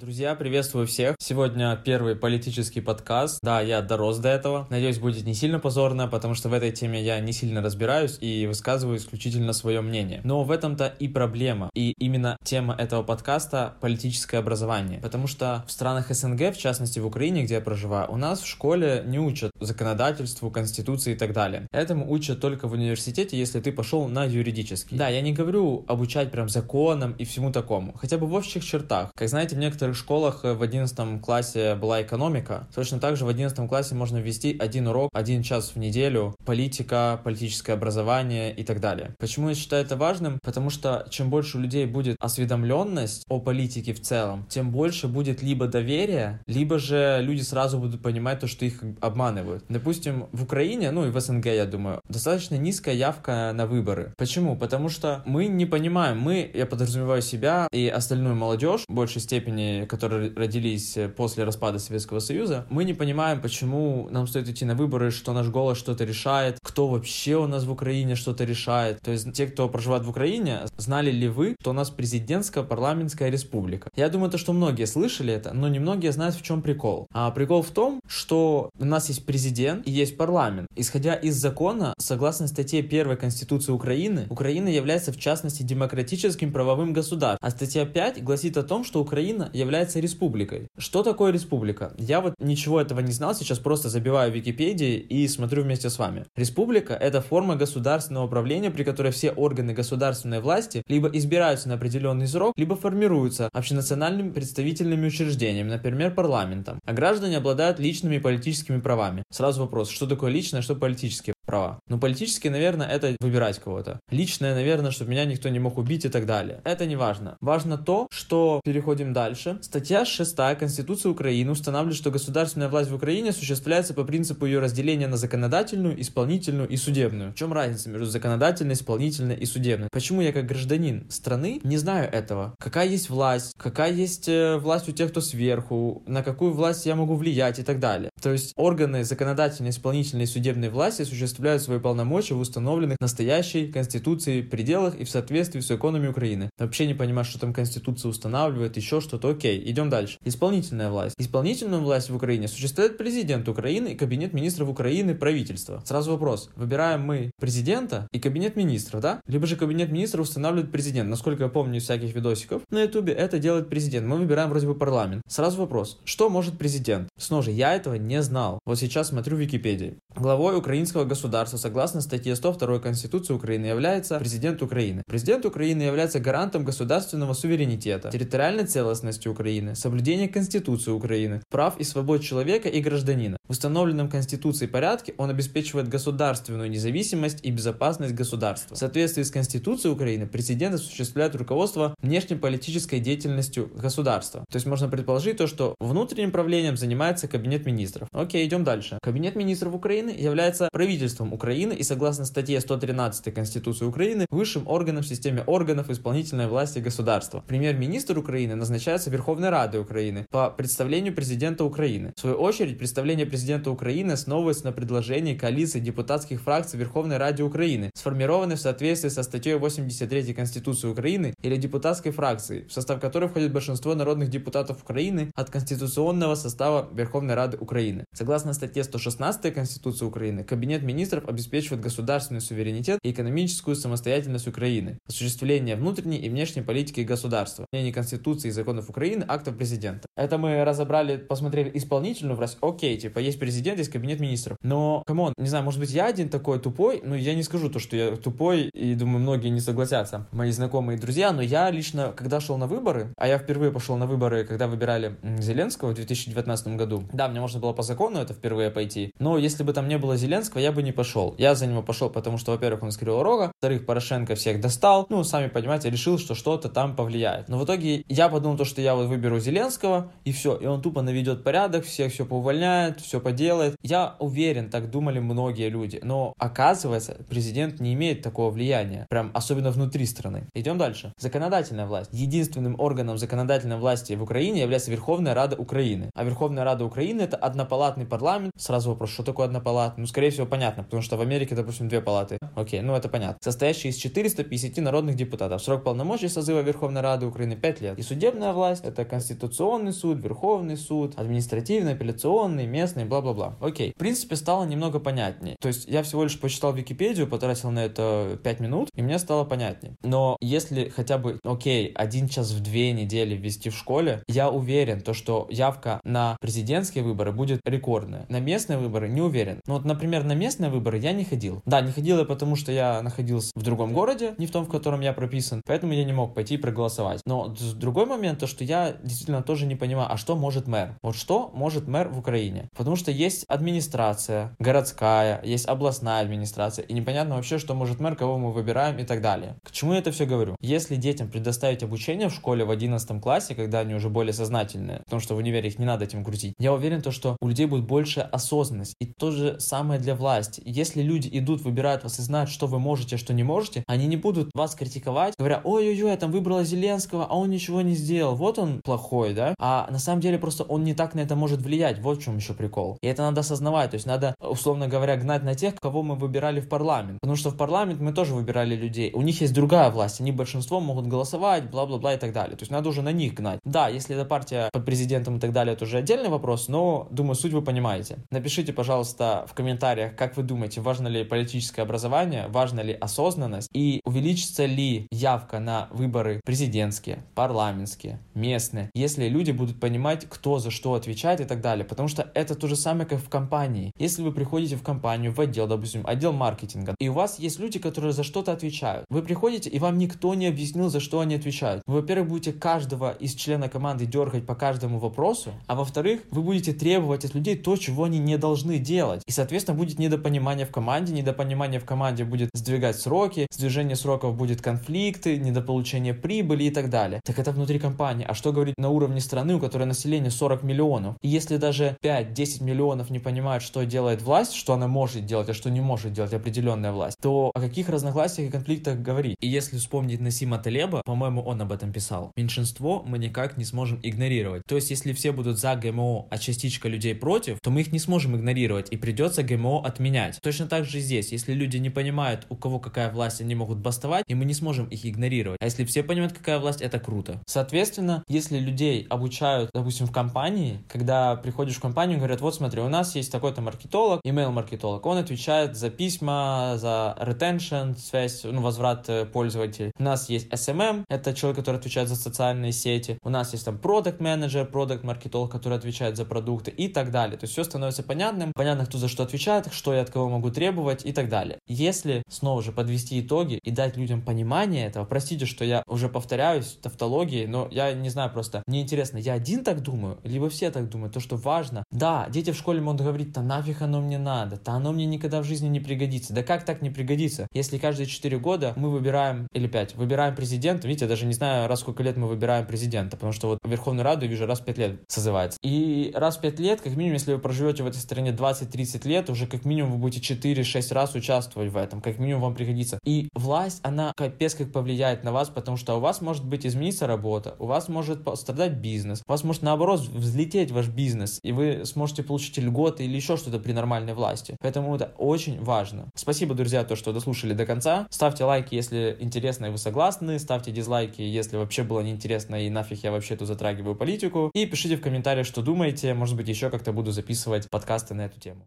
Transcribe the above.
Друзья, приветствую всех. Сегодня первый политический подкаст. Да, я дорос до этого. Надеюсь, будет не сильно позорно, потому что в этой теме я не сильно разбираюсь и высказываю исключительно свое мнение. Но в этом-то и проблема. И именно тема этого подкаста — политическое образование. Потому что в странах СНГ, в частности в Украине, где я проживаю, у нас в школе не учат законодательству, конституции и так далее. Этому учат только в университете, если ты пошел на юридический. Да, я не говорю обучать прям законам и всему такому. Хотя бы в общих чертах. Как знаете, в некоторых школах э, в 11 классе была экономика. Точно так же в 11 классе можно ввести один урок, один час в неделю, политика, политическое образование и так далее. Почему я считаю это важным? Потому что чем больше у людей будет осведомленность о политике в целом, тем больше будет либо доверие, либо же люди сразу будут понимать то, что их обманывают. Допустим, в Украине, ну и в СНГ, я думаю, достаточно низкая явка на выборы. Почему? Потому что мы не понимаем, мы, я подразумеваю себя и остальную молодежь в большей степени которые родились э, после распада Советского Союза, мы не понимаем, почему нам стоит идти на выборы, что наш голос что-то решает, кто вообще у нас в Украине что-то решает. То есть те, кто проживает в Украине, знали ли вы, что у нас президентская парламентская республика? Я думаю, то, что многие слышали это, но немногие знают, в чем прикол. А прикол в том, что у нас есть президент и есть парламент. Исходя из закона, согласно статье 1 Конституции Украины, Украина является в частности демократическим правовым государством. А статья 5 гласит о том, что Украина является является республикой. Что такое республика? Я вот ничего этого не знал, сейчас просто забиваю в Википедии и смотрю вместе с вами. Республика — это форма государственного управления, при которой все органы государственной власти либо избираются на определенный срок, либо формируются общенациональными представительными учреждениями, например, парламентом. А граждане обладают личными политическими правами. Сразу вопрос, что такое личное, что политические права. Но политические, наверное, это выбирать кого-то. Личное, наверное, чтобы меня никто не мог убить и так далее. Это не важно. Важно то, что переходим дальше. Статья 6 Конституции Украины устанавливает, что государственная власть в Украине осуществляется по принципу ее разделения на законодательную, исполнительную и судебную. В чем разница между законодательной, исполнительной и судебной? Почему я как гражданин страны не знаю этого? Какая есть власть? Какая есть э, власть у тех, кто сверху? На какую власть я могу влиять и так далее? То есть органы законодательной, исполнительной и судебной власти существуют осуществляют свои полномочия в установленных настоящей Конституцией пределах и в соответствии с законами Украины. Вообще не понимаю, что там Конституция устанавливает, еще что-то. Окей, идем дальше. Исполнительная власть. Исполнительную власть в Украине осуществляет президент Украины и Кабинет министров Украины, правительство. Сразу вопрос. Выбираем мы президента и Кабинет министров, да? Либо же Кабинет министров устанавливает президент. Насколько я помню из всяких видосиков на ютубе, это делает президент. Мы выбираем вроде бы парламент. Сразу вопрос. Что может президент? Снова же, я этого не знал. Вот сейчас смотрю в Википедии. Главой украинского государства государства согласно статье 102 Конституции Украины является президент Украины. Президент Украины является гарантом государственного суверенитета, территориальной целостности Украины, соблюдения Конституции Украины, прав и свобод человека и гражданина. В установленном Конституцией порядке он обеспечивает государственную независимость и безопасность государства. В соответствии с Конституцией Украины президент осуществляет руководство внешнеполитической деятельностью государства. То есть можно предположить то, что внутренним правлением занимается Кабинет министров. Окей, идем дальше. Кабинет министров Украины является правительством правительством Украины и согласно статье 113 Конституции Украины высшим органом в системе органов исполнительной власти государства. Премьер-министр Украины назначается Верховной Радой Украины по представлению президента Украины. В свою очередь, представление президента Украины основывается на предложении коалиции депутатских фракций Верховной Ради Украины, сформированной в соответствии со статьей 83 Конституции Украины или депутатской фракции, в состав которой входит большинство народных депутатов Украины от конституционного состава Верховной Рады Украины. Согласно статье 116 Конституции Украины, Кабинет министров министров обеспечивает государственный суверенитет и экономическую самостоятельность Украины, осуществление внутренней и внешней политики государства, выполнение Конституции и законов Украины, актов президента. Это мы разобрали, посмотрели исполнительную власть. Окей, типа, есть президент, есть кабинет министров. Но, come on, не знаю, может быть, я один такой тупой, но я не скажу то, что я тупой, и думаю, многие не согласятся, мои знакомые и друзья, но я лично, когда шел на выборы, а я впервые пошел на выборы, когда выбирали Зеленского в 2019 году, да, мне можно было по закону это впервые пойти, но если бы там не было Зеленского, я бы не не пошел. Я за него пошел, потому что, во-первых, он из Кривого Рога, во-вторых, Порошенко всех достал, ну, сами понимаете, решил, что что-то там повлияет. Но в итоге я подумал то, что я вот выберу Зеленского, и все, и он тупо наведет порядок, всех все поувольняет, все поделает. Я уверен, так думали многие люди, но оказывается, президент не имеет такого влияния, прям особенно внутри страны. Идем дальше. Законодательная власть. Единственным органом законодательной власти в Украине является Верховная Рада Украины. А Верховная Рада Украины это однопалатный парламент. Сразу вопрос, что такое однопалатный? Ну, скорее всего, понятно, потому что в Америке, допустим, две палаты. Окей, ну это понятно. Состоящий из 450 народных депутатов. Срок полномочий созыва Верховной Рады Украины 5 лет. И судебная власть, это Конституционный суд, Верховный суд, административный, апелляционный, местный, бла-бла-бла. Окей. В принципе, стало немного понятнее. То есть я всего лишь почитал Википедию, потратил на это 5 минут, и мне стало понятнее. Но если хотя бы, окей, один час в две недели ввести в школе, я уверен, то, что явка на президентские выборы будет рекордная. На местные выборы не уверен. Ну вот, например, на местные выборы я не ходил. Да, не ходил я потому, что я находился в другом городе, не в том, в котором я прописан, поэтому я не мог пойти и проголосовать. Но другой момент, то, что я действительно тоже не понимаю, а что может мэр? Вот что может мэр в Украине? Потому что есть администрация городская, есть областная администрация, и непонятно вообще, что может мэр, кого мы выбираем и так далее. К чему я это все говорю? Если детям предоставить обучение в школе в 11 классе, когда они уже более сознательные, потому что в универе их не надо этим грузить, я уверен, то, что у людей будет больше осознанность. И то же самое для власти. Если люди идут, выбирают вас и знают, что вы можете, а что не можете, они не будут вас критиковать, говоря, ой-ой-ой, я там выбрала Зеленского, а он ничего не сделал, вот он плохой, да? А на самом деле просто он не так на это может влиять, вот в чем еще прикол. И это надо осознавать, то есть надо, условно говоря, гнать на тех, кого мы выбирали в парламент. Потому что в парламент мы тоже выбирали людей. У них есть другая власть, они большинство могут голосовать, бла-бла-бла и так далее. То есть надо уже на них гнать. Да, если это партия под президентом и так далее, это уже отдельный вопрос, но, думаю, суть вы понимаете. Напишите, пожалуйста, в комментариях, как вы думаете, важно ли политическое образование, важно ли осознанность и увеличится ли явка на выборы президентские, парламентские, местные, если люди будут понимать, кто за что отвечает и так далее. Потому что это то же самое, как в компании. Если вы приходите в компанию, в отдел, допустим, отдел маркетинга, и у вас есть люди, которые за что-то отвечают. Вы приходите, и вам никто не объяснил, за что они отвечают. Вы, во-первых, будете каждого из члена команды дергать по каждому вопросу, а во-вторых, вы будете требовать от людей то, чего они не должны делать. И, соответственно, будет недопонимание в команде, недопонимание в команде будет сдвигать сроки, сдвижение сроков будет конфликты, недополучение прибыли и так далее. Так это внутри компании. А что говорить на уровне страны, у которой население 40 миллионов? И если даже 5-10 миллионов не понимают, что делает власть, что она может делать, а что не может делать определенная власть, то о каких разногласиях и конфликтах говорить? И если вспомнить Насима Талеба, по-моему, он об этом писал, меньшинство мы никак не сможем игнорировать. То есть, если все будут за ГМО, а частичка людей против, то мы их не сможем игнорировать, и придется ГМО отменять. Точно так же здесь, если люди не понимают, у кого какая власть, они могут бастовать, и мы не сможем их игнорировать. А если все понимают, какая власть, это круто. Соответственно, если людей обучают, допустим, в компании, когда приходишь в компанию, говорят, вот смотри, у нас есть такой-то маркетолог, email-маркетолог, он отвечает за письма, за retention, связь, ну, возврат э, пользователей. У нас есть SMM, это человек, который отвечает за социальные сети. У нас есть там продукт менеджер продукт маркетолог который отвечает за продукты и так далее. То есть все становится понятным, понятно, кто за что отвечает, что я кого могу требовать и так далее. Если снова же подвести итоги и дать людям понимание этого, простите, что я уже повторяюсь тавтологии, но я не знаю просто, мне интересно, я один так думаю, либо все так думают, то, что важно. Да, дети в школе могут говорить, да нафиг оно мне надо, да оно мне никогда в жизни не пригодится. Да как так не пригодится? Если каждые 4 года мы выбираем, или 5, выбираем президента, видите, я даже не знаю, раз сколько лет мы выбираем президента, потому что вот Верховную Раду вижу раз в 5 лет созывается. И раз в 5 лет, как минимум, если вы проживете в этой стране 20-30 лет, уже как минимум вы будете 4-6 раз участвовать в этом, как минимум вам пригодится. И власть, она капец как повлияет на вас, потому что у вас может быть измениться работа, у вас может пострадать бизнес, у вас может наоборот взлететь ваш бизнес, и вы сможете получить льготы или еще что-то при нормальной власти. Поэтому это очень важно. Спасибо, друзья, то, что дослушали до конца. Ставьте лайки, если интересно и вы согласны, ставьте дизлайки, если вообще было неинтересно и нафиг я вообще тут затрагиваю политику. И пишите в комментариях, что думаете, может быть, еще как-то буду записывать подкасты на эту тему.